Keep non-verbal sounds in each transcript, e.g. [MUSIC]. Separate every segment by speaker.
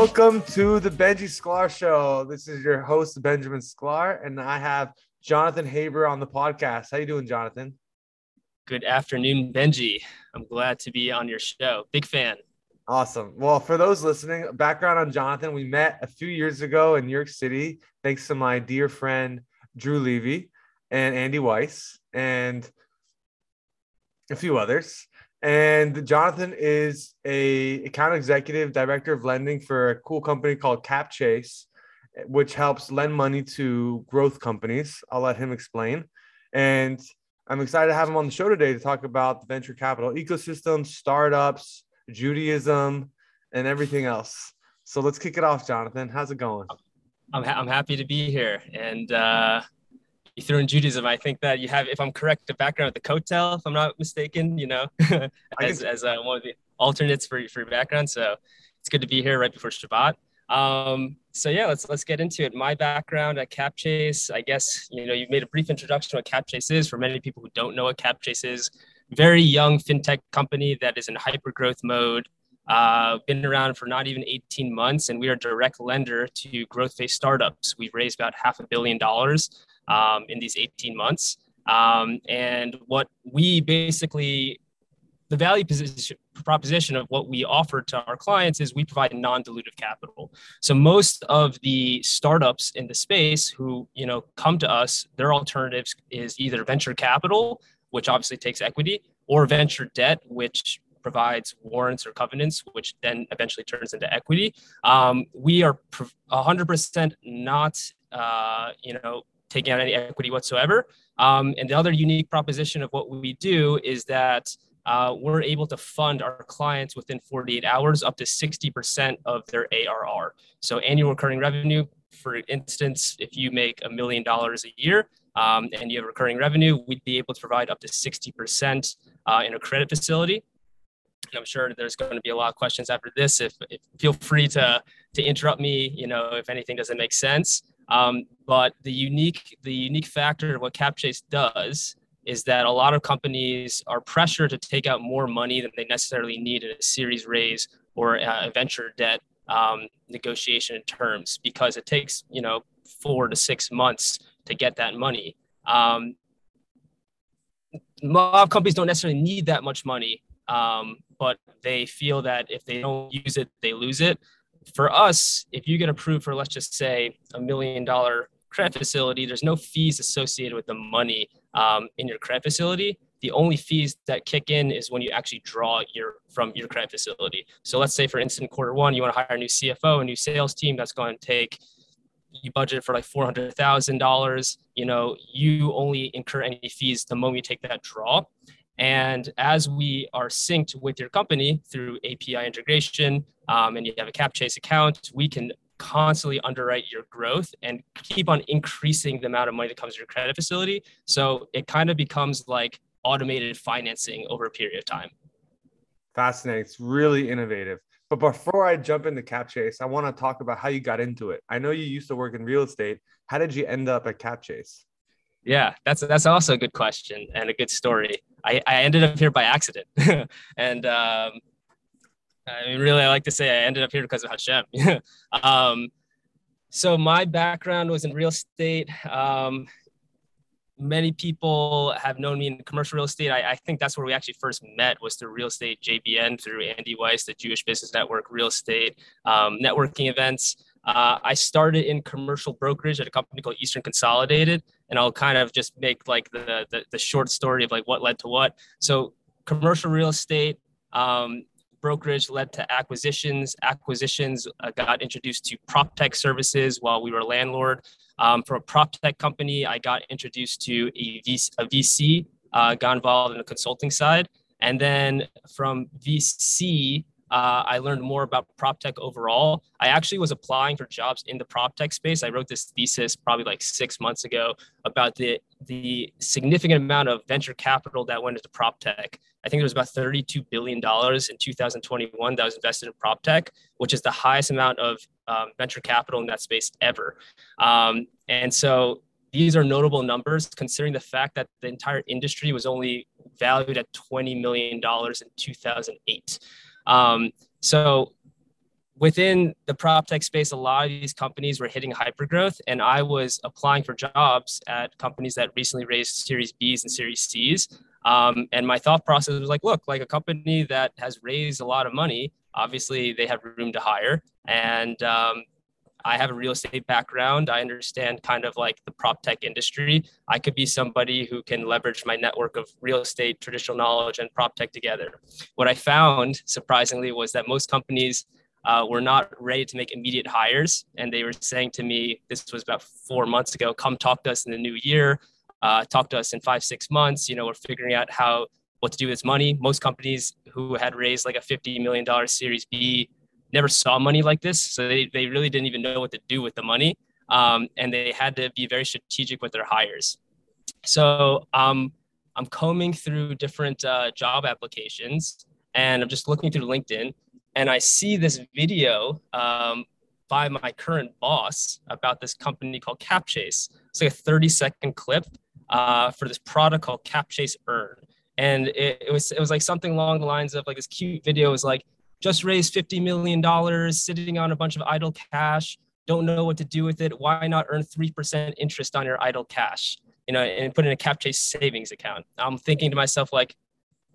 Speaker 1: Welcome to the Benji Sklar Show. This is your host Benjamin Sklar, and I have Jonathan Haber on the podcast. How you doing, Jonathan?
Speaker 2: Good afternoon, Benji. I'm glad to be on your show. Big fan.
Speaker 1: Awesome. Well, for those listening, background on Jonathan, we met a few years ago in New York City, thanks to my dear friend Drew Levy and Andy Weiss and a few others. And Jonathan is a account executive, director of lending for a cool company called CapChase, which helps lend money to growth companies. I'll let him explain. And I'm excited to have him on the show today to talk about the venture capital ecosystem, startups, Judaism, and everything else. So let's kick it off, Jonathan. How's it going?
Speaker 2: I'm, ha- I'm happy to be here. And uh, you threw in Judaism. I think that you have, if I'm correct, the background of the Kotel, if I'm not mistaken, you know, [LAUGHS] as, as uh, one of the alternates for, for your background. So it's good to be here right before Shabbat. Um, so yeah, let's let's get into it. My background at CapChase, I guess you know you've made a brief introduction to what CapChase is. For many people who don't know what CapChase is, very young fintech company that is in hyper growth mode. Uh, been around for not even 18 months, and we are a direct lender to growth phase startups. We've raised about half a billion dollars um, in these 18 months. Um, and what we basically, the value position, proposition of what we offer to our clients is we provide non-dilutive capital. So most of the startups in the space who you know come to us, their alternatives is either venture capital which obviously takes equity, or venture debt, which provides warrants or covenants, which then eventually turns into equity. Um, we are 100% not, uh, you know, taking out any equity whatsoever. Um, and the other unique proposition of what we do is that uh, we're able to fund our clients within 48 hours up to 60% of their ARR. So annual recurring revenue, for instance, if you make a million dollars a year, um, and you have recurring revenue, we'd be able to provide up to 60% uh, in a credit facility. And I'm sure there's going to be a lot of questions after this. If, if feel free to to interrupt me, you know, if anything doesn't make sense. Um, but the unique the unique factor of what CapChase does is that a lot of companies are pressured to take out more money than they necessarily need in a series raise or a venture debt um, negotiation terms because it takes you know four to six months to get that money. Um, a lot of companies don't necessarily need that much money, um, but they feel that if they don't use it, they lose it. For us, if you get approved for, let's just say, a million dollar credit facility, there's no fees associated with the money um, in your credit facility. The only fees that kick in is when you actually draw your from your credit facility. So let's say, for instance, quarter one, you want to hire a new CFO, a new sales team. That's going to take you budget for like four hundred thousand dollars. You know, you only incur any fees the moment you take that draw. And as we are synced with your company through API integration, um, and you have a CapChase account, we can constantly underwrite your growth and keep on increasing the amount of money that comes to your credit facility. So it kind of becomes like automated financing over a period of time.
Speaker 1: Fascinating. It's really innovative. But before I jump into CapChase, I want to talk about how you got into it. I know you used to work in real estate. How did you end up at CapChase?
Speaker 2: Yeah, that's that's also a good question and a good story. I, I ended up here by accident, [LAUGHS] and um, I mean, really, I like to say I ended up here because of Hashem. [LAUGHS] um, so my background was in real estate. Um, many people have known me in commercial real estate. I, I, think that's where we actually first met was through real estate JBN through Andy Weiss, the Jewish Business Network real estate um, networking events. Uh, I started in commercial brokerage at a company called Eastern Consolidated, and I'll kind of just make like the, the, the short story of like what led to what. So commercial real estate, um, brokerage led to acquisitions. Acquisitions uh, got introduced to prop tech services while we were landlord. Um, from a prop tech company, I got introduced to a VC, a VC uh, got involved in the consulting side. And then from VC, uh, I learned more about prop tech overall. I actually was applying for jobs in the prop tech space. I wrote this thesis probably like six months ago about the the significant amount of venture capital that went into prop tech. I think there was about $32 billion in 2021 that was invested in prop tech, which is the highest amount of um, venture capital in that space ever. Um, and so these are notable numbers considering the fact that the entire industry was only valued at $20 million in 2008. Um, so within the prop tech space, a lot of these companies were hitting hypergrowth, and I was applying for jobs at companies that recently raised Series Bs and Series Cs. Um, and my thought process was like, look, like a company that has raised a lot of money, obviously they have room to hire, and um, I have a real estate background. I understand kind of like the prop tech industry. I could be somebody who can leverage my network of real estate, traditional knowledge, and prop tech together. What I found, surprisingly, was that most companies uh, were not ready to make immediate hires. And they were saying to me, this was about four months ago, come talk to us in the new year, uh, talk to us in five, six months. You know, we're figuring out how, what to do with this money. Most companies who had raised like a $50 million Series B never saw money like this. So they, they really didn't even know what to do with the money. Um, and they had to be very strategic with their hires. So um, I'm combing through different uh, job applications and I'm just looking through LinkedIn and I see this video um, by my current boss about this company called CapChase. It's like a 30 second clip uh, for this product called CapChase Earn. And it, it, was it was like something along the lines of like this cute video was like just raised $50 million, sitting on a bunch of idle cash, don't know what to do with it. Why not earn 3% interest on your idle cash? You know, and put in a CapChase savings account. I'm thinking to myself, like,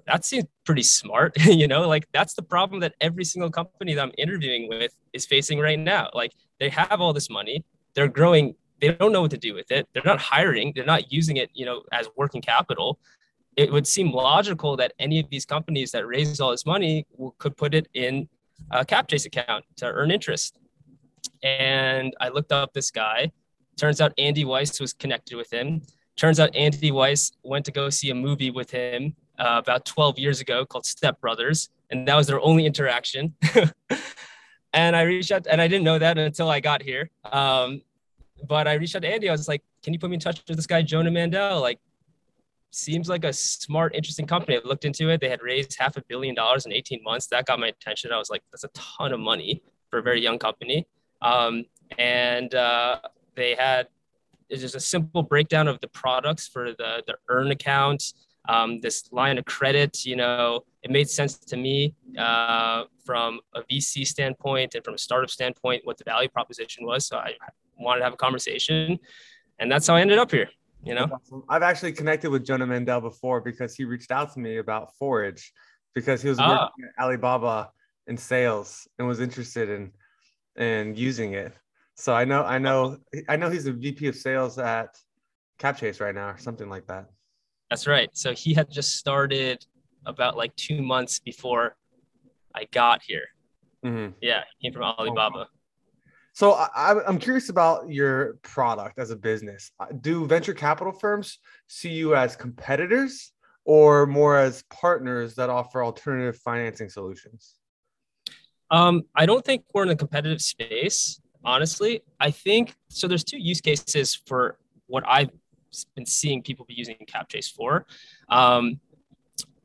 Speaker 2: that seems pretty smart [LAUGHS] you know like that's the problem that every single company that i'm interviewing with is facing right now like they have all this money they're growing they don't know what to do with it they're not hiring they're not using it you know as working capital it would seem logical that any of these companies that raises all this money could put it in a CapChase account to earn interest and i looked up this guy turns out andy weiss was connected with him turns out andy weiss went to go see a movie with him uh, about 12 years ago called Step Brothers, and that was their only interaction. [LAUGHS] and I reached out, and I didn't know that until I got here. Um, but I reached out to Andy. I was like, "Can you put me in touch with this guy, Jonah Mandel? Like, seems like a smart, interesting company." I looked into it. They had raised half a billion dollars in 18 months. That got my attention. I was like, "That's a ton of money for a very young company." Um, and uh, they had it's just a simple breakdown of the products for the the earn account um, this line of credit, you know, it made sense to me uh, from a VC standpoint and from a startup standpoint what the value proposition was. So I wanted to have a conversation, and that's how I ended up here. You know,
Speaker 1: I've actually connected with Jonah Mandel before because he reached out to me about Forage because he was ah. working at Alibaba in sales and was interested in in using it. So I know I know I know he's a VP of sales at CapChase right now or something like that.
Speaker 2: That's right. So he had just started about like two months before I got here. Mm-hmm. Yeah, he came from Alibaba.
Speaker 1: So I, I'm curious about your product as a business. Uh, do venture capital firms see you as competitors or more as partners that offer alternative financing solutions?
Speaker 2: Um, I don't think we're in a competitive space, honestly. I think so. There's two use cases for what I've been seeing people be using CapChase for. Um,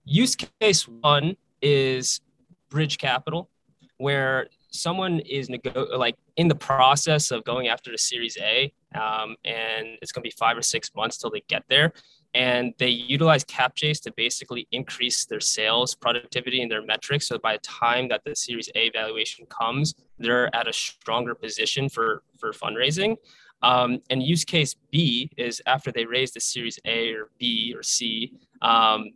Speaker 2: use case one is bridge capital, where someone is like in the process of going after the Series A, um, and it's going to be five or six months till they get there. And they utilize CapChase to basically increase their sales productivity and their metrics. So by the time that the Series A valuation comes, they're at a stronger position for for fundraising. Um, and use case B is after they raise the Series A or B or C. Um,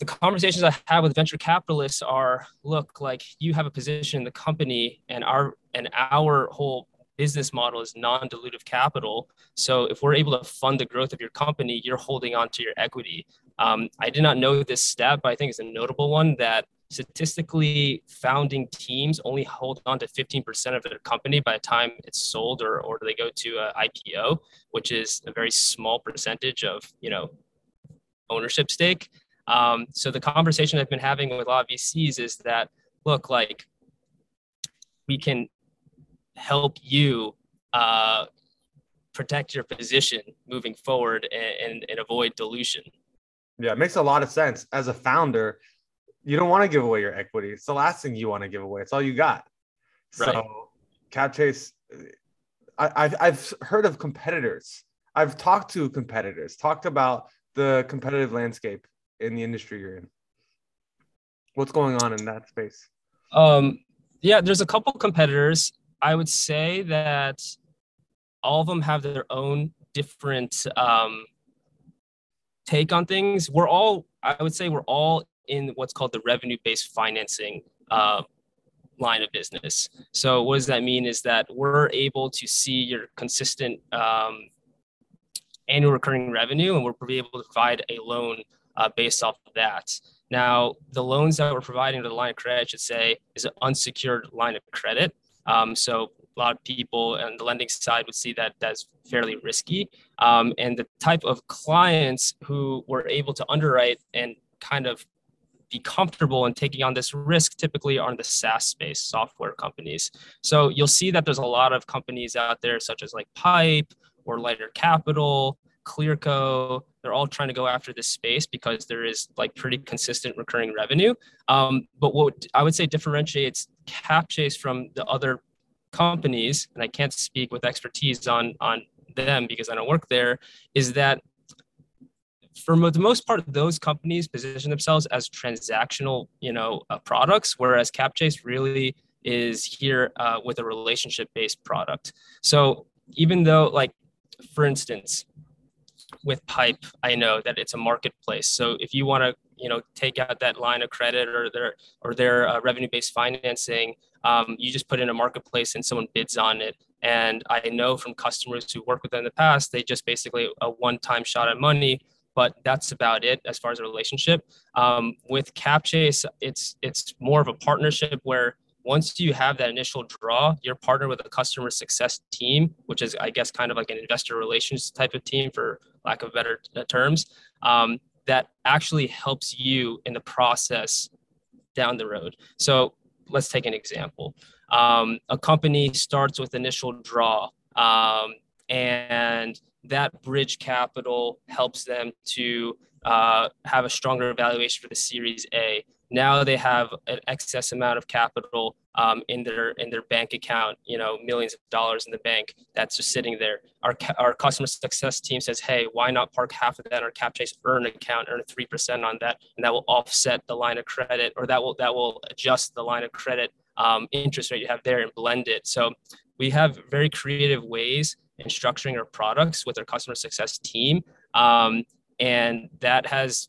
Speaker 2: the conversations I have with venture capitalists are, look, like you have a position in the company, and our and our whole business model is non-dilutive capital. So if we're able to fund the growth of your company, you're holding on to your equity. Um, I did not know this stat, but I think it's a notable one that statistically founding teams only hold on to 15% of their company by the time it's sold or, or they go to a ipo which is a very small percentage of you know ownership stake um, so the conversation i've been having with a lot of vcs is that look like we can help you uh, protect your position moving forward and, and, and avoid dilution
Speaker 1: yeah it makes a lot of sense as a founder you don't want to give away your equity. It's the last thing you want to give away. It's all you got. Right. So CapChase, I, I've, I've heard of competitors. I've talked to competitors, talked about the competitive landscape in the industry you're in. What's going on in that space?
Speaker 2: Um, Yeah, there's a couple competitors. I would say that all of them have their own different um, take on things. We're all, I would say, we're all in what's called the revenue-based financing uh, line of business. So what does that mean? Is that we're able to see your consistent um, annual recurring revenue, and we're able to provide a loan uh, based off of that. Now, the loans that we're providing to the line of credit, I should say, is an unsecured line of credit. Um, so a lot of people on the lending side would see that that's fairly risky. Um, and the type of clients who were able to underwrite and kind of be comfortable in taking on this risk typically are the SaaS space, software companies. So you'll see that there's a lot of companies out there, such as like Pipe or Lighter Capital, Clearco. They're all trying to go after this space because there is like pretty consistent recurring revenue. Um, but what I would say differentiates CapChase from the other companies, and I can't speak with expertise on on them because I don't work there, is that for the most part, those companies position themselves as transactional, you know, uh, products, whereas CapChase really is here uh, with a relationship-based product. So even though, like, for instance, with Pipe, I know that it's a marketplace. So if you want to, you know, take out that line of credit or their or their uh, revenue-based financing, um, you just put in a marketplace and someone bids on it. And I know from customers who work with them in the past, they just basically a one-time shot at money but that's about it as far as a relationship. Um, with CapChase, it's it's more of a partnership where once you have that initial draw, you're partnered with a customer success team, which is I guess kind of like an investor relations type of team, for lack of better uh, terms, um, that actually helps you in the process down the road. So let's take an example. Um, a company starts with initial draw um, and that bridge capital helps them to uh, have a stronger valuation for the Series A. Now they have an excess amount of capital um, in their in their bank account. You know, millions of dollars in the bank that's just sitting there. Our our customer success team says, "Hey, why not park half of that in our CapChase Earn account, earn three percent on that, and that will offset the line of credit, or that will that will adjust the line of credit um, interest rate you have there and blend it." So we have very creative ways in structuring our products with our customer success team. Um, and that has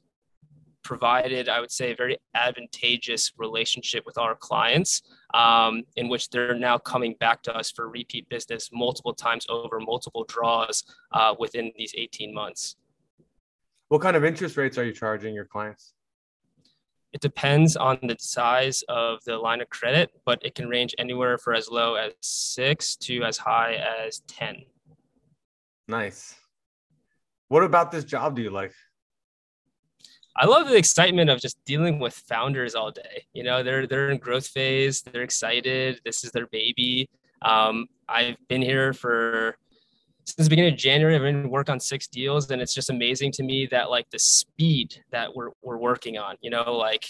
Speaker 2: provided, I would say, a very advantageous relationship with our clients, um, in which they're now coming back to us for repeat business multiple times over, multiple draws uh, within these 18 months.
Speaker 1: What kind of interest rates are you charging your clients?
Speaker 2: It depends on the size of the line of credit, but it can range anywhere for as low as six to as high as 10.
Speaker 1: Nice. What about this job do you like?
Speaker 2: I love the excitement of just dealing with founders all day. You know, they're they're in growth phase. They're excited. This is their baby. Um, I've been here for since the beginning of January. I've been work on six deals, and it's just amazing to me that like the speed that we're we're working on. You know, like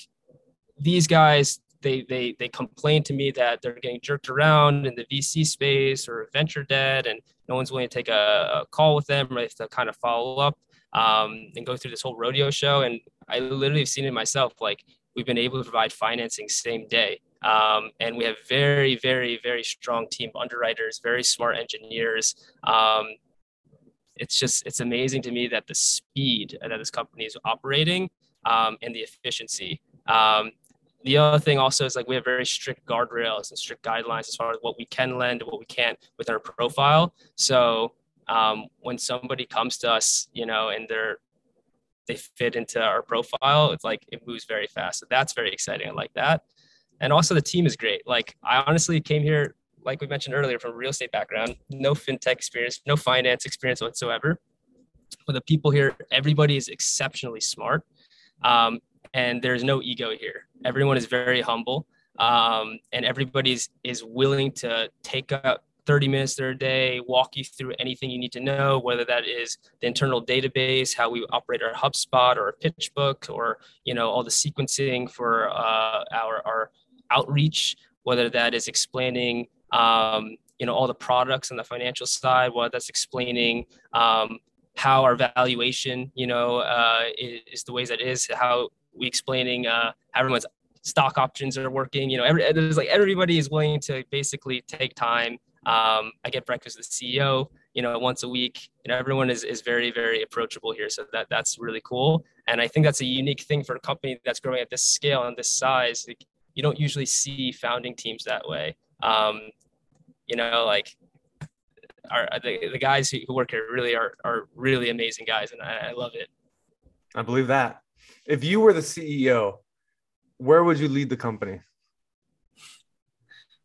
Speaker 2: these guys they they they complain to me that they're getting jerked around in the VC space or venture debt, and no one's willing to take a, a call with them or to kind of follow up um, and go through this whole rodeo show. And I literally have seen it myself. Like we've been able to provide financing same day, um, and we have very very very strong team underwriters, very smart engineers. Um, it's just it's amazing to me that the speed that this company is operating um, and the efficiency. Um, the other thing also is like we have very strict guardrails and strict guidelines as far as what we can lend and what we can't with our profile. So um, when somebody comes to us, you know, and they're they fit into our profile, it's like it moves very fast. So that's very exciting. I like that. And also the team is great. Like I honestly came here, like we mentioned earlier, from real estate background, no fintech experience, no finance experience whatsoever. But the people here, everybody is exceptionally smart. Um, and there's no ego here. Everyone is very humble, um, and everybody's is willing to take up 30 minutes their day, walk you through anything you need to know, whether that is the internal database, how we operate our HubSpot or PitchBook, or you know all the sequencing for uh, our our outreach, whether that is explaining um, you know all the products on the financial side, whether that's explaining um, how our valuation you know uh, is, is the ways that is, how we explaining uh, everyone's stock options are working. You know, every, there's like everybody is willing to basically take time. Um, I get breakfast with the CEO, you know, once a week. You know, everyone is, is very, very approachable here. So that that's really cool. And I think that's a unique thing for a company that's growing at this scale and this size. Like, you don't usually see founding teams that way. Um, you know, like our, the, the guys who work here really are, are really amazing guys. And I, I love it.
Speaker 1: I believe that. If you were the CEO, where would you lead the company?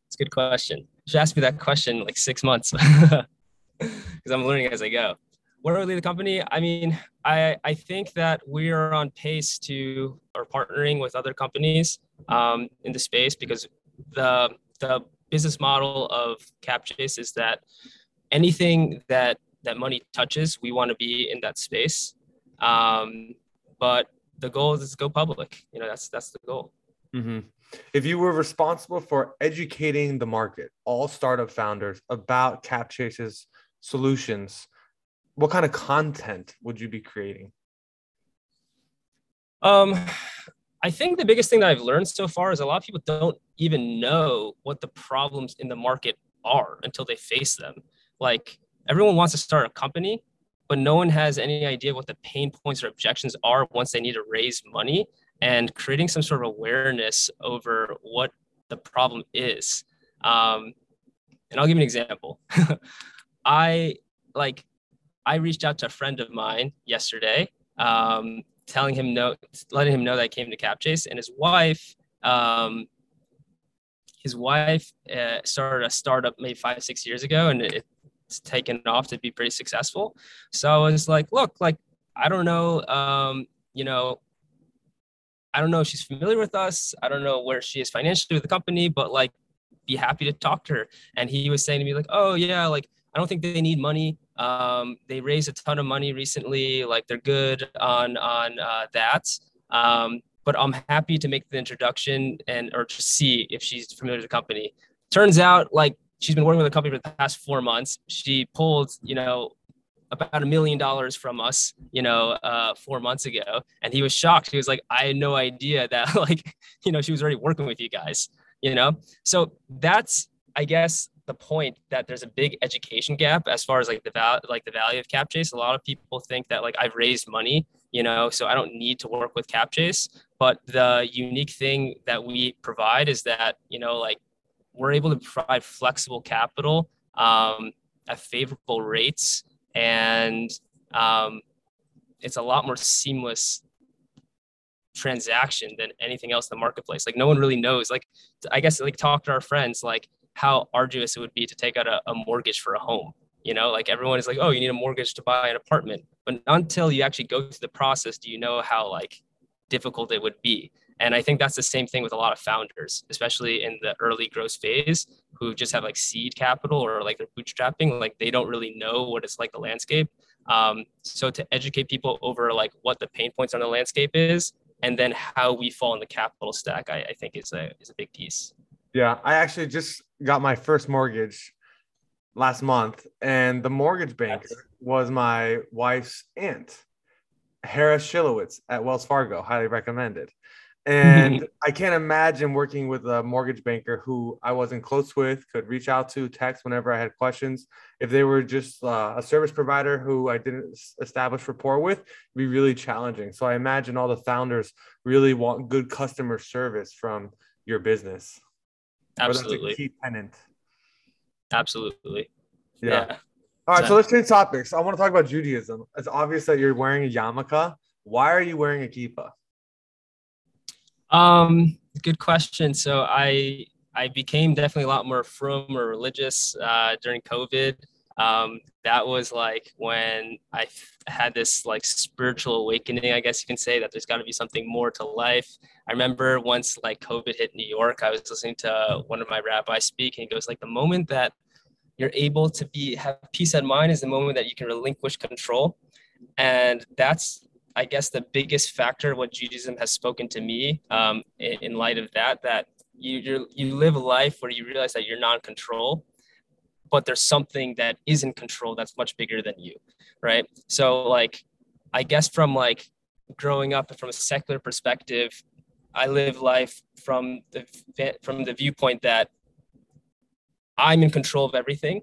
Speaker 2: It's a good question. Should ask me that question like six months [LAUGHS] because I'm learning as I go. Where would I lead the company? I mean, I, I think that we are on pace to or partnering with other companies um, in the space because the the business model of CapChase is that anything that that money touches, we want to be in that space. Um, but the goal is to go public. You know, that's that's the goal.
Speaker 1: Mm-hmm. If you were responsible for educating the market, all startup founders about CapChase's solutions, what kind of content would you be creating?
Speaker 2: Um, I think the biggest thing that I've learned so far is a lot of people don't even know what the problems in the market are until they face them. Like everyone wants to start a company, but no one has any idea what the pain points or objections are once they need to raise money and creating some sort of awareness over what the problem is. Um, and I'll give you an example. [LAUGHS] I like I reached out to a friend of mine yesterday, um, telling him no, letting him know that I came to Cap Chase, and his wife, um, his wife uh, started a startup maybe five six years ago, and it, it's taken off to be pretty successful. So I was like, look, like, I don't know, um, you know, I don't know if she's familiar with us. I don't know where she is financially with the company, but like, be happy to talk to her. And he was saying to me like, oh yeah, like I don't think they need money. Um, they raised a ton of money recently. Like they're good on on uh, that. Um, but I'm happy to make the introduction and or to see if she's familiar with the company. Turns out like she's been working with the company for the past four months. She pulled, you know, about a million dollars from us, you know, uh, four months ago. And he was shocked. He was like, I had no idea that, [LAUGHS] like, you know, she was already working with you guys, you know? So that's, I guess, the point that there's a big education gap as far as like the value, like the value of CapChase. A lot of people think that like I've raised money, you know, so I don't need to work with CapChase. But the unique thing that we provide is that, you know, like we're able to provide flexible capital um, at favorable rates, and um, it's a lot more seamless transaction than anything else in the marketplace. Like no one really knows. Like I guess like talk to our friends like how arduous it would be to take out a, a mortgage for a home. You know, like everyone is like, oh, you need a mortgage to buy an apartment, but until you actually go through the process, do you know how like difficult it would be? And I think that's the same thing with a lot of founders, especially in the early growth phase, who just have like seed capital or like they're bootstrapping, like they don't really know what it's like the landscape. Um, so to educate people over like what the pain points on the landscape is, and then how we fall in the capital stack, I, I think is a is a big piece.
Speaker 1: Yeah, I actually just got my first mortgage last month, and the mortgage banker was my wife's aunt, Harris Shilowitz at Wells Fargo. Highly recommended. And [LAUGHS] I can't imagine working with a mortgage banker who I wasn't close with, could reach out to, text whenever I had questions. If they were just uh, a service provider who I didn't establish rapport with, it'd be really challenging. So I imagine all the founders really want good customer service from your business.
Speaker 2: Absolutely.
Speaker 1: key tenant.
Speaker 2: Absolutely.
Speaker 1: Yeah. yeah. All right, so, so let's change topics. I want to talk about Judaism. It's obvious that you're wearing a yarmulke. Why are you wearing a kippah?
Speaker 2: Um, good question. So I I became definitely a lot more frum or religious uh, during COVID. Um, that was like when I had this like spiritual awakening, I guess you can say that there's got to be something more to life. I remember once like COVID hit New York, I was listening to one of my rabbis speak, and he goes like, the moment that you're able to be have peace of mind is the moment that you can relinquish control, and that's I guess the biggest factor what Judaism has spoken to me um, in, in, light of that that you you live a life where you realize that you're not in control, but there's something that is in control that's much bigger than you, right? So like, I guess from like growing up from a secular perspective, I live life from the from the viewpoint that I'm in control of everything,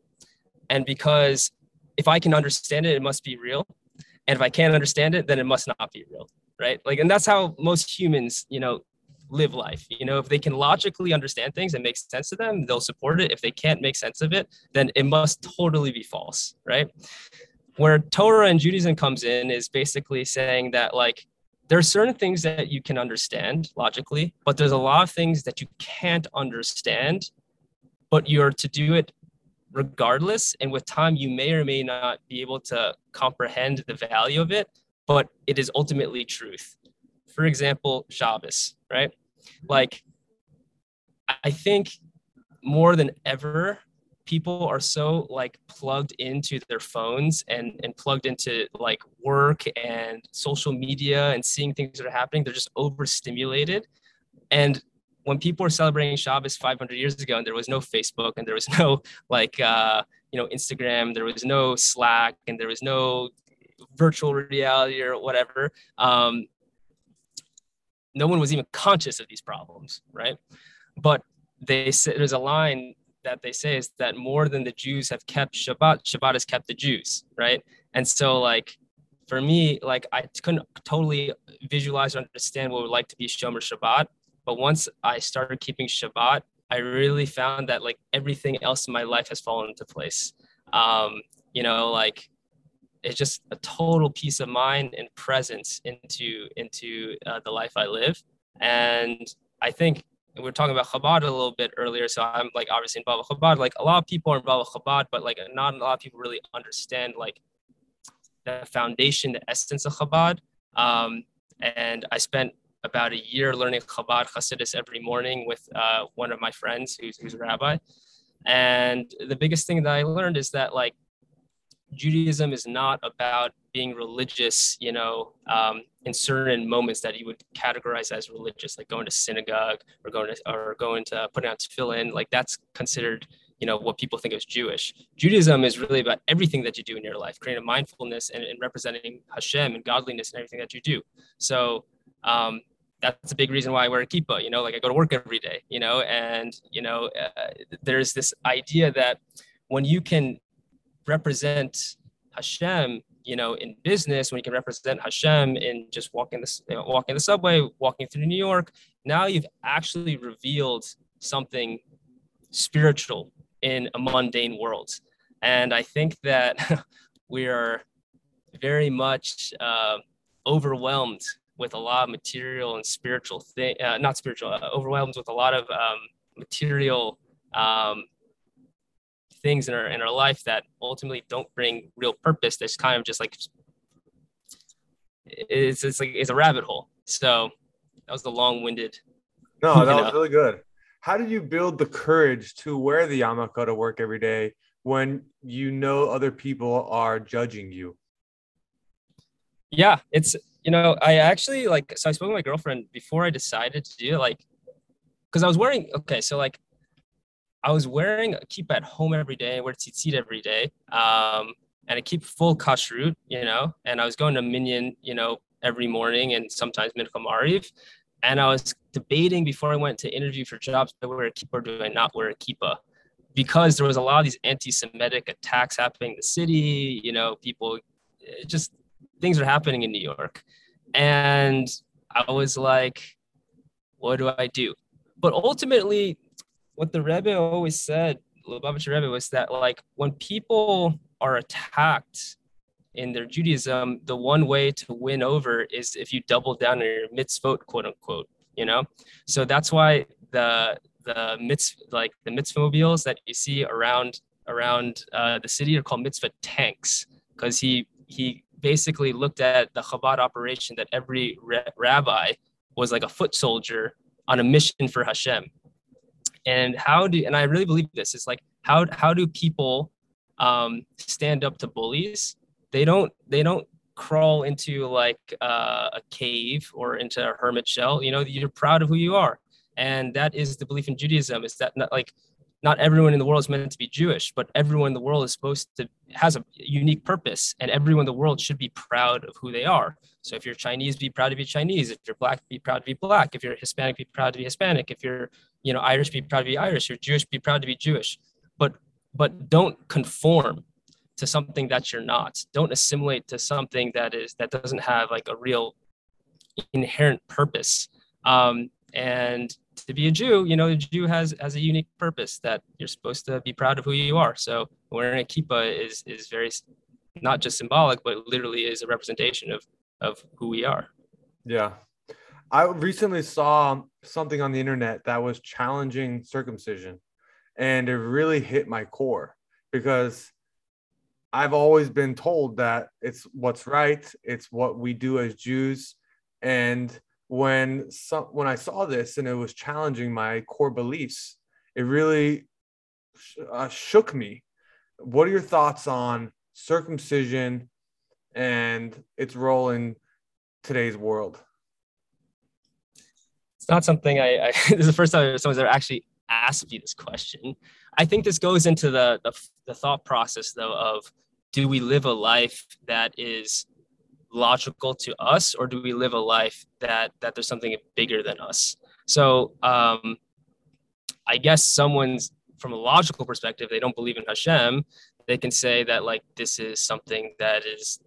Speaker 2: and because if I can understand it, it must be real, and if I can't understand it, then it must not be real, right? Like, and that's how most humans, you know, live life. You know, if they can logically understand things and make sense to them, they'll support it. If they can't make sense of it, then it must totally be false, right? Where Torah and Judaism comes in is basically saying that like there are certain things that you can understand logically, but there's a lot of things that you can't understand, but you're to do it regardless. And with time, you may or may not be able to comprehend the value of it, but it is ultimately truth. For example, Shabbos, right? Like, I think more than ever, people are so like plugged into their phones and and plugged into like work and social media and seeing things that are happening they're just overstimulated and when people were celebrating Shabbos 500 years ago and there was no Facebook and there was [LAUGHS] no like uh, you know Instagram there was no Slack and there was no virtual reality or whatever um, no one was even conscious of these problems right but they said there's a line that they say is that more than the Jews have kept Shabbat, Shabbat has kept the Jews, right? And so like for me, like I couldn't totally visualize or understand what it would like to be Shomer Shabbat. But once I started keeping Shabbat, I really found that like everything else in my life has fallen into place. Um, you know, like it's just a total peace of mind and presence into into uh, the life I live. And I think we are talking about Chabad a little bit earlier, so I'm like obviously involved with Chabad. Like a lot of people are involved with Chabad, but like not a lot of people really understand like the foundation, the essence of Chabad. Um, and I spent about a year learning Chabad Hasidus every morning with uh, one of my friends who's, who's a rabbi. And the biggest thing that I learned is that like Judaism is not about being religious, you know, um, in certain moments that you would categorize as religious, like going to synagogue or going to or going to putting on tefillin, like that's considered, you know, what people think is Jewish. Judaism is really about everything that you do in your life, creating mindfulness and, and representing Hashem and godliness and everything that you do. So um, that's a big reason why I wear a kippah. You know, like I go to work every day. You know, and you know, uh, there's this idea that when you can represent Hashem, you know, in business, when you can represent Hashem in just walking the you know, walking the subway, walking through New York, now you've actually revealed something spiritual in a mundane world. And I think that [LAUGHS] we are very much uh, overwhelmed with a lot of material and spiritual thing, uh, not spiritual, uh, overwhelmed with a lot of um, material um, things in our in our life that ultimately don't bring real purpose. That's kind of just like it's it's like it's a rabbit hole. So that was the long-winded.
Speaker 1: No, that was know. really good. How did you build the courage to wear the yarmulke to work every day when you know other people are judging you?
Speaker 2: Yeah, it's you know I actually like so I spoke to my girlfriend before I decided to do it like because I was wearing okay so like I was wearing a kippah at home every day. I wear tzitzit every day. Um, and I keep full kashrut, you know, and I was going to Minyan, you know, every morning and sometimes Mincha Mariv. And I was debating before I went to interview for jobs, do I wear a kippah or do I not wear a kippah? Because there was a lot of these anti-Semitic attacks happening in the city, you know, people just things are happening in New York. And I was like, what do I do? But ultimately, what the Rebbe always said, Lubavitcher Rebbe, was that like when people are attacked in their Judaism, the one way to win over is if you double down on your mitzvot, quote unquote. You know, so that's why the the mitzvah like the mitzvah mobiles that you see around around uh, the city are called mitzvah tanks because he he basically looked at the Chabad operation that every rabbi was like a foot soldier on a mission for Hashem. And how do and i really believe this is like how how do people um, stand up to bullies? They don't they don't crawl into like uh, a cave or into a hermit shell. You know you're proud of who you are. And that is the belief in judaism is that not like not everyone in the world is meant to be Jewish, but everyone in the world is supposed to has a unique purpose, and everyone in the world should be proud of who they are. So if you're Chinese, be proud to be Chinese. If you're black, be proud to be black. If you're Hispanic, be proud to be Hispanic. If you're you know Irish, be proud to be Irish. If you're Jewish, be proud to be Jewish. But but don't conform to something that you're not. Don't assimilate to something that is that doesn't have like a real inherent purpose. Um, and to be a Jew, you know, a Jew has has a unique purpose that you're supposed to be proud of who you are. So wearing a kippah is is very not just symbolic, but literally is a representation of of who we are.
Speaker 1: Yeah. I recently saw something on the internet that was challenging circumcision and it really hit my core because I've always been told that it's what's right, it's what we do as Jews and when some, when I saw this and it was challenging my core beliefs, it really uh, shook me. What are your thoughts on circumcision and its role in today's world?
Speaker 2: It's not something I, I [LAUGHS] this is the first time someone's ever actually asked me this question. I think this goes into the, the, the thought process though of do we live a life that is logical to us or do we live a life that that there's something bigger than us? So um i guess someone's from a logical perspective they don't believe in hashem they can say that like this is something that is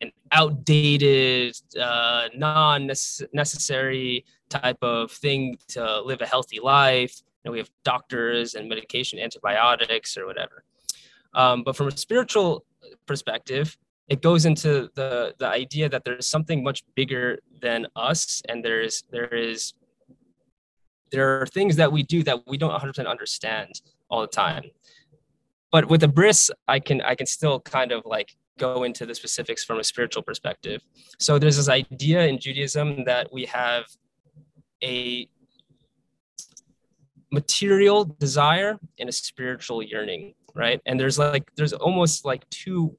Speaker 2: an outdated uh, non-necessary type of thing to live a healthy life. You know, we have doctors and medication antibiotics or whatever. Um, but from a spiritual perspective it goes into the the idea that there's something much bigger than us and there's there is there are things that we do that we don't 100% understand all the time. But with the bris i can i can still kind of like go into the specifics from a spiritual perspective. So there's this idea in judaism that we have a material desire and a spiritual yearning right? And there's like there's almost like two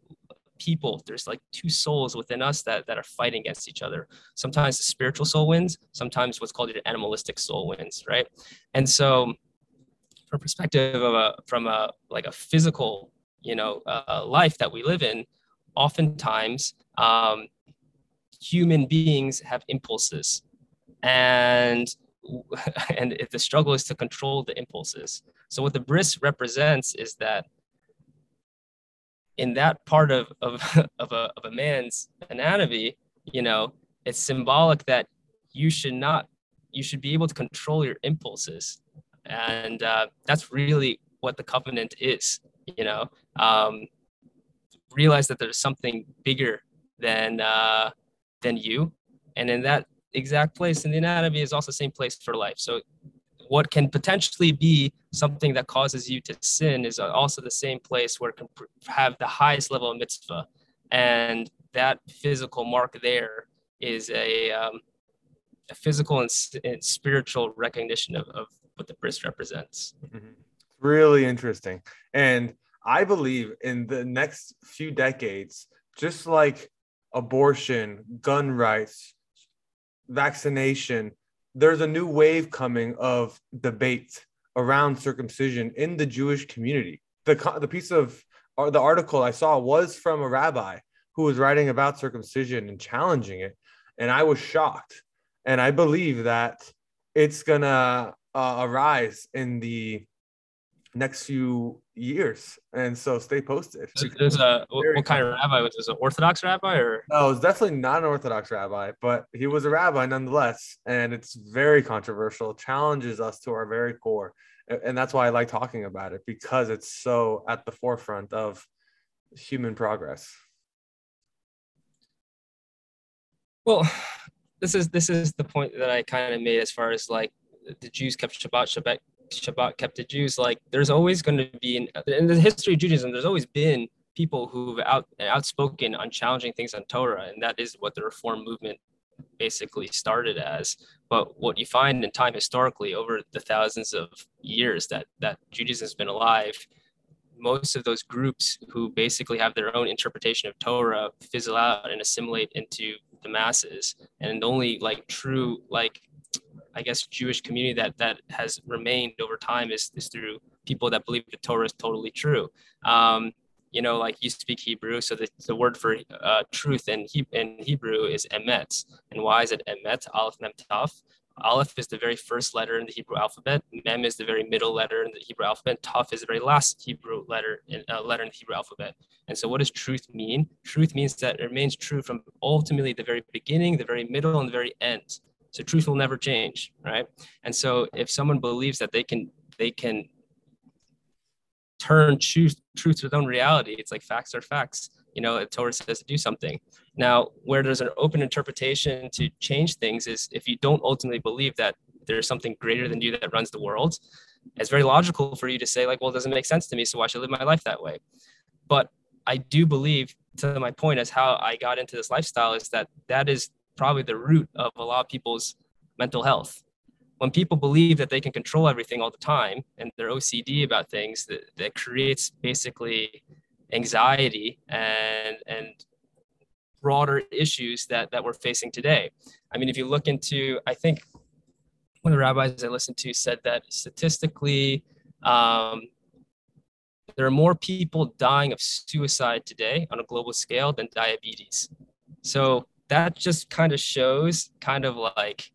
Speaker 2: people there's like two souls within us that, that are fighting against each other. Sometimes the spiritual soul wins sometimes what's called an animalistic soul wins right? And so from perspective of a from a like a physical you know uh, life that we live in oftentimes um, human beings have impulses. And [LAUGHS] and the struggle is to control the impulses. So what the bris represents is that in that part of, of, [LAUGHS] of, a, of a man's anatomy, you know, it's symbolic that you should not, you should be able to control your impulses. And uh, that's really what the covenant is, you know, um, realize that there's something bigger than, uh, than you. And in that exact place in the anatomy is also the same place for life. So what can potentially be something that causes you to sin is also the same place where it can have the highest level of mitzvah. And that physical mark there is a, um, a physical and, and, spiritual recognition of, of what the bris represents. Mm-hmm.
Speaker 1: Really interesting. And I believe in the next few decades, just like abortion, gun rights, vaccination, there's a new wave coming of debate around circumcision in the Jewish community. The, the piece of or the article I saw was from a rabbi who was writing about circumcision and challenging it. And I was shocked. And I believe that it's going to uh, arise in the next few years. And so stay posted.
Speaker 2: There's a what kind of rabbi was this? An Orthodox rabbi or?
Speaker 1: No, it was definitely not an Orthodox rabbi, but he was a rabbi nonetheless. And it's very controversial, challenges us to our very core. And that's why I like talking about it because it's so at the forefront of human progress.
Speaker 2: Well, this is this is the point that I kind of made as far as like the Jews kept Shabbat, Shabbat Shabbat kept the Jews, like there's always going to be in, in the history of Judaism, there's always been people who've out outspoken on challenging things on Torah, and that is what the Reform movement basically started as. But what you find in time historically over the thousands of years that that Judaism has been alive, most of those groups who basically have their own interpretation of Torah fizzle out and assimilate into the masses, and only like true like I guess, Jewish community that that has remained over time is, is through people that believe the Torah is totally true. Um, you know, like you speak Hebrew, so the, the word for uh, truth in, he, in Hebrew is emet. And why is it emet? Aleph Mem Taf. Aleph is the very first letter in the Hebrew alphabet. Mem is the very middle letter in the Hebrew alphabet. Taf is the very last Hebrew letter in uh, letter in the Hebrew alphabet. And so, what does truth mean? Truth means that it remains true from ultimately the very beginning, the very middle, and the very end. So, truth will never change, right? And so, if someone believes that they can they can turn truth truth to their own reality, it's like facts are facts you know, a Torah says to do something. Now, where there's an open interpretation to change things is if you don't ultimately believe that there's something greater than you that runs the world, it's very logical for you to say, like, well, it doesn't make sense to me, so why should I live my life that way? But I do believe, to my point, as how I got into this lifestyle, is that that is probably the root of a lot of people's mental health. When people believe that they can control everything all the time and they're OCD about things, that, that creates basically anxiety and and broader issues that that we're facing today. I mean, if you look into, I think one of the rabbis I listened to said that statistically, um, there are more people dying of suicide today on a global scale than diabetes. So that just kind of shows kind of like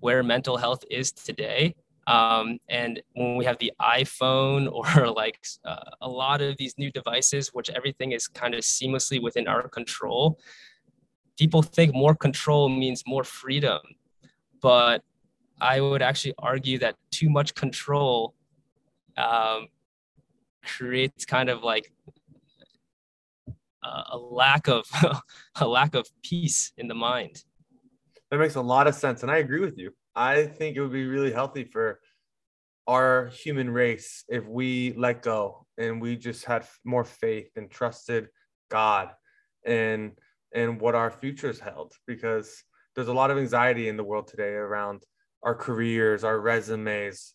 Speaker 2: where mental health is today um, and when we have the iPhone or [LAUGHS] like uh, a lot of these new devices, which everything is kind of seamlessly within our control, people think more control means more freedom. But I would actually argue that too much control um, creates kind of like a, a lack of [LAUGHS] a lack of peace in the mind.
Speaker 1: That makes a lot of sense, and I agree with you. I think it would be really healthy for our human race if we let go and we just had more faith and trusted God and and what our futures held because there's a lot of anxiety in the world today around our careers, our resumes,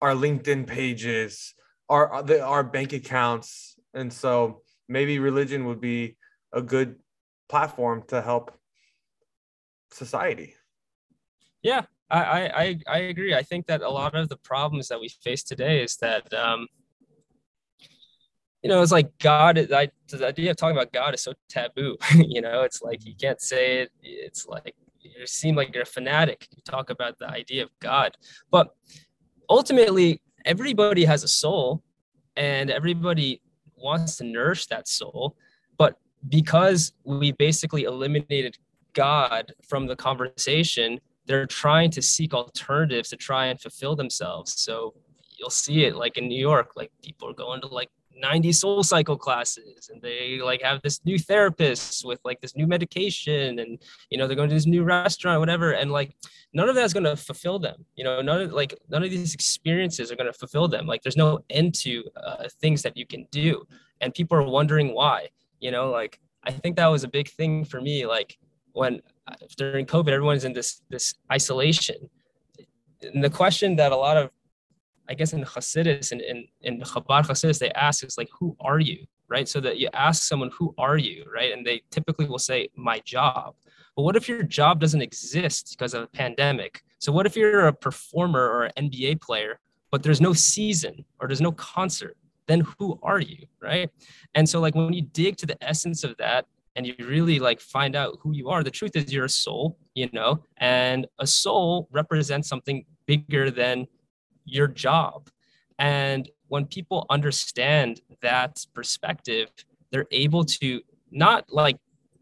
Speaker 1: our LinkedIn pages, our the, our bank accounts, and so maybe religion would be a good platform to help society.
Speaker 2: Yeah, I, I, I agree. I think that a lot of the problems that we face today is that, um, you know, it's like God, I, the idea of talking about God is so taboo. [LAUGHS] you know, it's like you can't say it. It's like you seem like you're a fanatic. You talk about the idea of God. But ultimately, everybody has a soul and everybody wants to nourish that soul. But because we basically eliminated God from the conversation, they're trying to seek alternatives to try and fulfill themselves. So you'll see it like in New York, like people are going to like 90 SoulCycle classes and they like have this new therapist with like this new medication and you know they're going to this new restaurant whatever and like none of that's going to fulfill them you know none of like none of these experiences are going to fulfill them like there's no end to uh, things that you can do and people are wondering why you know like i think that was a big thing for me like when during COVID, everyone's in this this isolation. And the question that a lot of, I guess, in Hasidus and in, in Chabad Hasidus, they ask is like, who are you? Right. So that you ask someone, who are you? Right. And they typically will say, my job. But what if your job doesn't exist because of a pandemic? So what if you're a performer or an NBA player, but there's no season or there's no concert? Then who are you? Right. And so like when you dig to the essence of that, and you really like find out who you are the truth is you're a soul you know and a soul represents something bigger than your job. And when people understand that perspective they're able to not like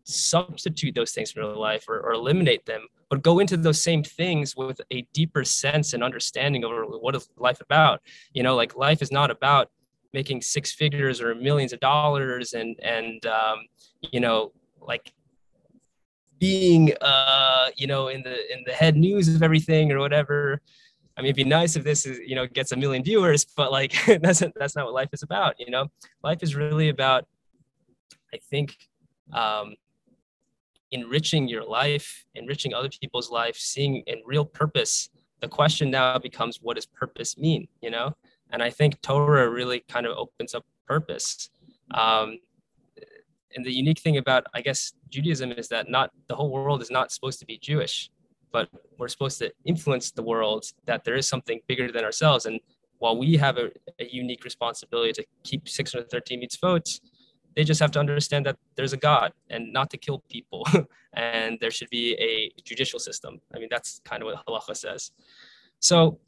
Speaker 2: substitute those things from their life or, or eliminate them but go into those same things with a deeper sense and understanding of what is life about. You know like life is not about making six figures or millions of dollars and and um, you know like being uh you know in the in the head news of everything or whatever i mean it'd be nice if this is you know gets a million viewers but like [LAUGHS] that's that's not what life is about you know life is really about i think um enriching your life enriching other people's life seeing in real purpose the question now becomes what does purpose mean you know and I think Torah really kind of opens up purpose. Um, and the unique thing about, I guess, Judaism is that not the whole world is not supposed to be Jewish. But we're supposed to influence the world that there is something bigger than ourselves. And while we have a, a unique responsibility to keep 613 mitzvos, they just have to understand that there's a God and not to kill people. [LAUGHS] and there should be a judicial system. I mean, that's kind of what halacha says. So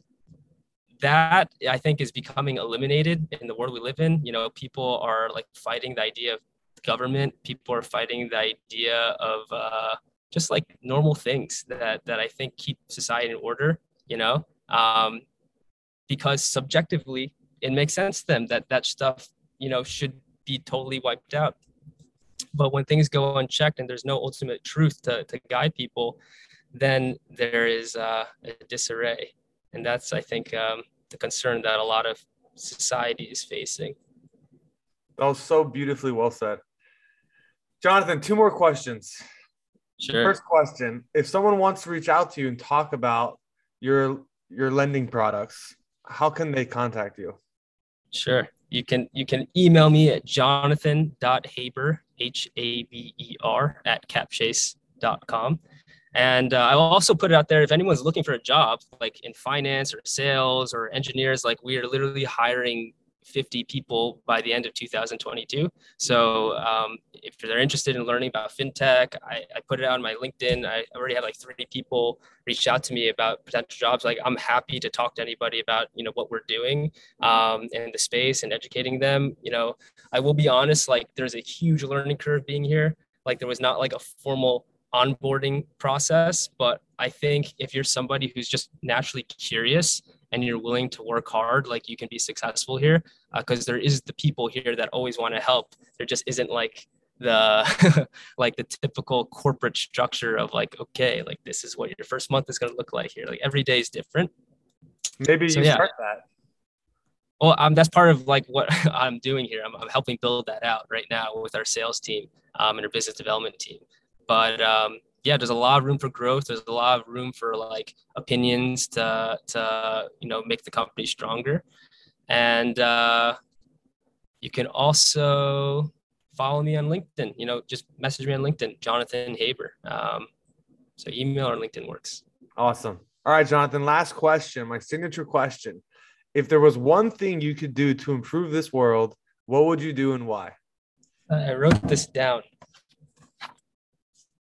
Speaker 2: that I think is becoming eliminated in the world we live in. You know, people are like fighting the idea of government. People are fighting the idea of uh, just like normal things that that I think keep society in order. You know, um, because subjectively it makes sense to them that that stuff you know should be totally wiped out. But when things go unchecked and there's no ultimate truth to, to guide people, then there is uh, a disarray. And that's, I think, um, the concern that a lot of society is facing.
Speaker 1: That was so beautifully well said. Jonathan, two more questions.
Speaker 2: Sure.
Speaker 1: First question If someone wants to reach out to you and talk about your your lending products, how can they contact you?
Speaker 2: Sure you can you can email me at jonathan.haber h-a-b-e-r at capchase.com and uh, i will also put it out there if anyone's looking for a job like in finance or sales or engineers like we are literally hiring 50 people by the end of 2022. So um, if they're interested in learning about fintech, I, I, put it out on my LinkedIn. I already have like three people reach out to me about potential jobs. Like I'm happy to talk to anybody about you know what we're doing um, in the space and educating them. You know, I will be honest. Like there's a huge learning curve being here. Like there was not like a formal onboarding process, but I think if you're somebody who's just naturally curious and you're willing to work hard, like you can be successful here. Because uh, there is the people here that always want to help. There just isn't like the [LAUGHS] like the typical corporate structure of like okay like this is what your first month is going to look like here like every day is different
Speaker 1: maybe so, you yeah. start that
Speaker 2: well um, that's part of like what [LAUGHS] i'm doing here I'm, I'm, helping build that out right now with our sales team um, and our business development team but um, yeah, there's a lot of room for growth. There's a lot of room for like opinions to to you know make the company stronger, and uh, you can also follow me on LinkedIn. You know, just message me on LinkedIn, Jonathan Haber. Um, so email or LinkedIn works.
Speaker 1: Awesome. All right, Jonathan. Last question. My signature question: If there was one thing you could do to improve this world, what would you do and why?
Speaker 2: I wrote this down.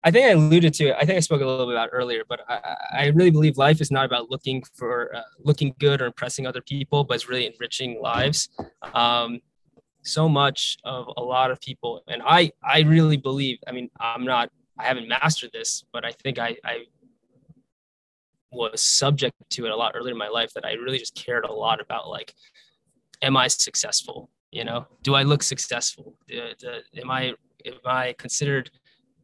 Speaker 2: I think I alluded to it. I think I spoke a little bit about earlier, but I, I really believe life is not about looking for uh, looking good or impressing other people, but it's really enriching lives. Um, so much of a lot of people, and I I really believe. I mean, I'm not. I haven't mastered this, but I think I, I was subject to it a lot earlier in my life. That I really just cared a lot about like, am I successful? You know, do I look successful? Uh, am I am I considered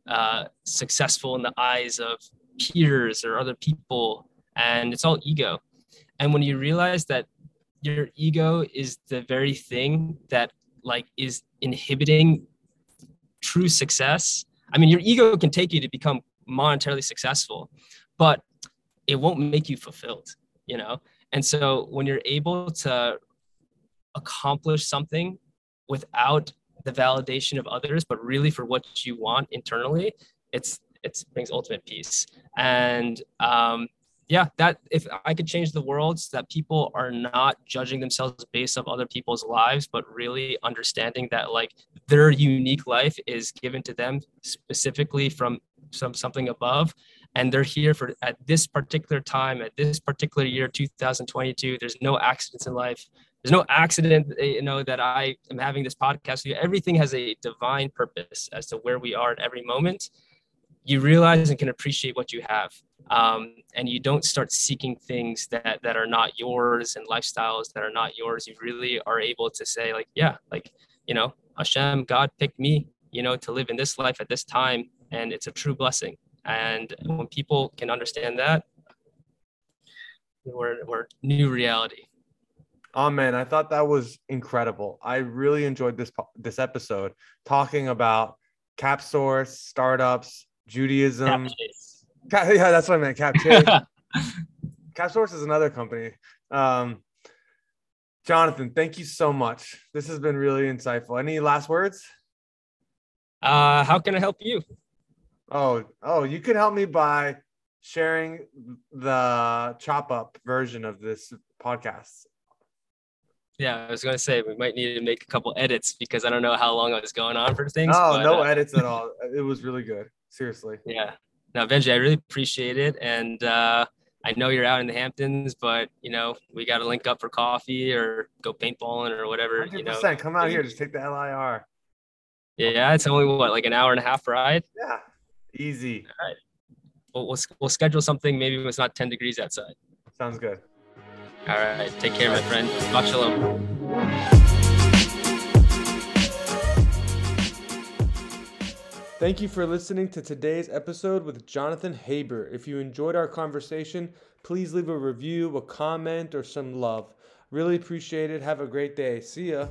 Speaker 2: uh, successful in the eyes of peers or other people and it's all ego. And when you realize that your ego is the very thing that like is inhibiting true success i mean your ego can take you to become monetarily successful but it won't make you fulfilled you know? And so when you're able to accomplish something without the validation of others, but really for what you want internally, it's it brings ultimate peace. And um, yeah, that if I could change the world so that people are not judging themselves based on other people's lives, but really understanding that like their unique life is given to them specifically from some something above and they're here for at this particular time at this particular year 2022 there's no accidents in life there's no accident eh, you know that i am having this podcast everything has a divine purpose as to where we are at every moment. You realize and can appreciate what you have um, and you don't start seeking things that that are not yours and lifestyles that are not yours. You really are able to say like yeah like you know hashem god picked me you know to live in this life at this time and it's a true blessing. And when people can understand that we're, we're new reality
Speaker 1: Oh man, I thought that was incredible. I really enjoyed this this episode talking about CapSource, startups, Judaism. Cap, yeah, that's what I meant. Cap [LAUGHS] CapSource is another company. Um, Jonathan, thank you so much. This has been really insightful. Any last words?
Speaker 2: Uh, how can I help you?
Speaker 1: Oh, oh, you can help me by sharing the chop up version of this podcast.
Speaker 2: Yeah, I was gonna say we might need to make a couple edits because I don't know how long I was going on for things.
Speaker 1: Oh, but, no uh, edits at all. [LAUGHS] It was really good. Seriously.
Speaker 2: Yeah. Now, Benji, I really appreciate it, and uh, I know you're out in the Hamptons, but you know we got to link up for coffee or go paintballing or whatever. 100%. You know,
Speaker 1: come out here. Just take the LIRR.
Speaker 2: Yeah, it's only what like an hour and a half ride.
Speaker 1: Yeah, easy.
Speaker 2: All right. We'll, we'll, we'll schedule something maybe when it's not 10 degrees outside.
Speaker 1: Sounds good.
Speaker 2: All right. Take care, my friend. Shabbat shalom.
Speaker 1: Thank you for listening to today's episode with Jonathan Haber. If you enjoyed our conversation, please leave a review, a comment, or some love. Really appreciate it. Have a great day. See ya.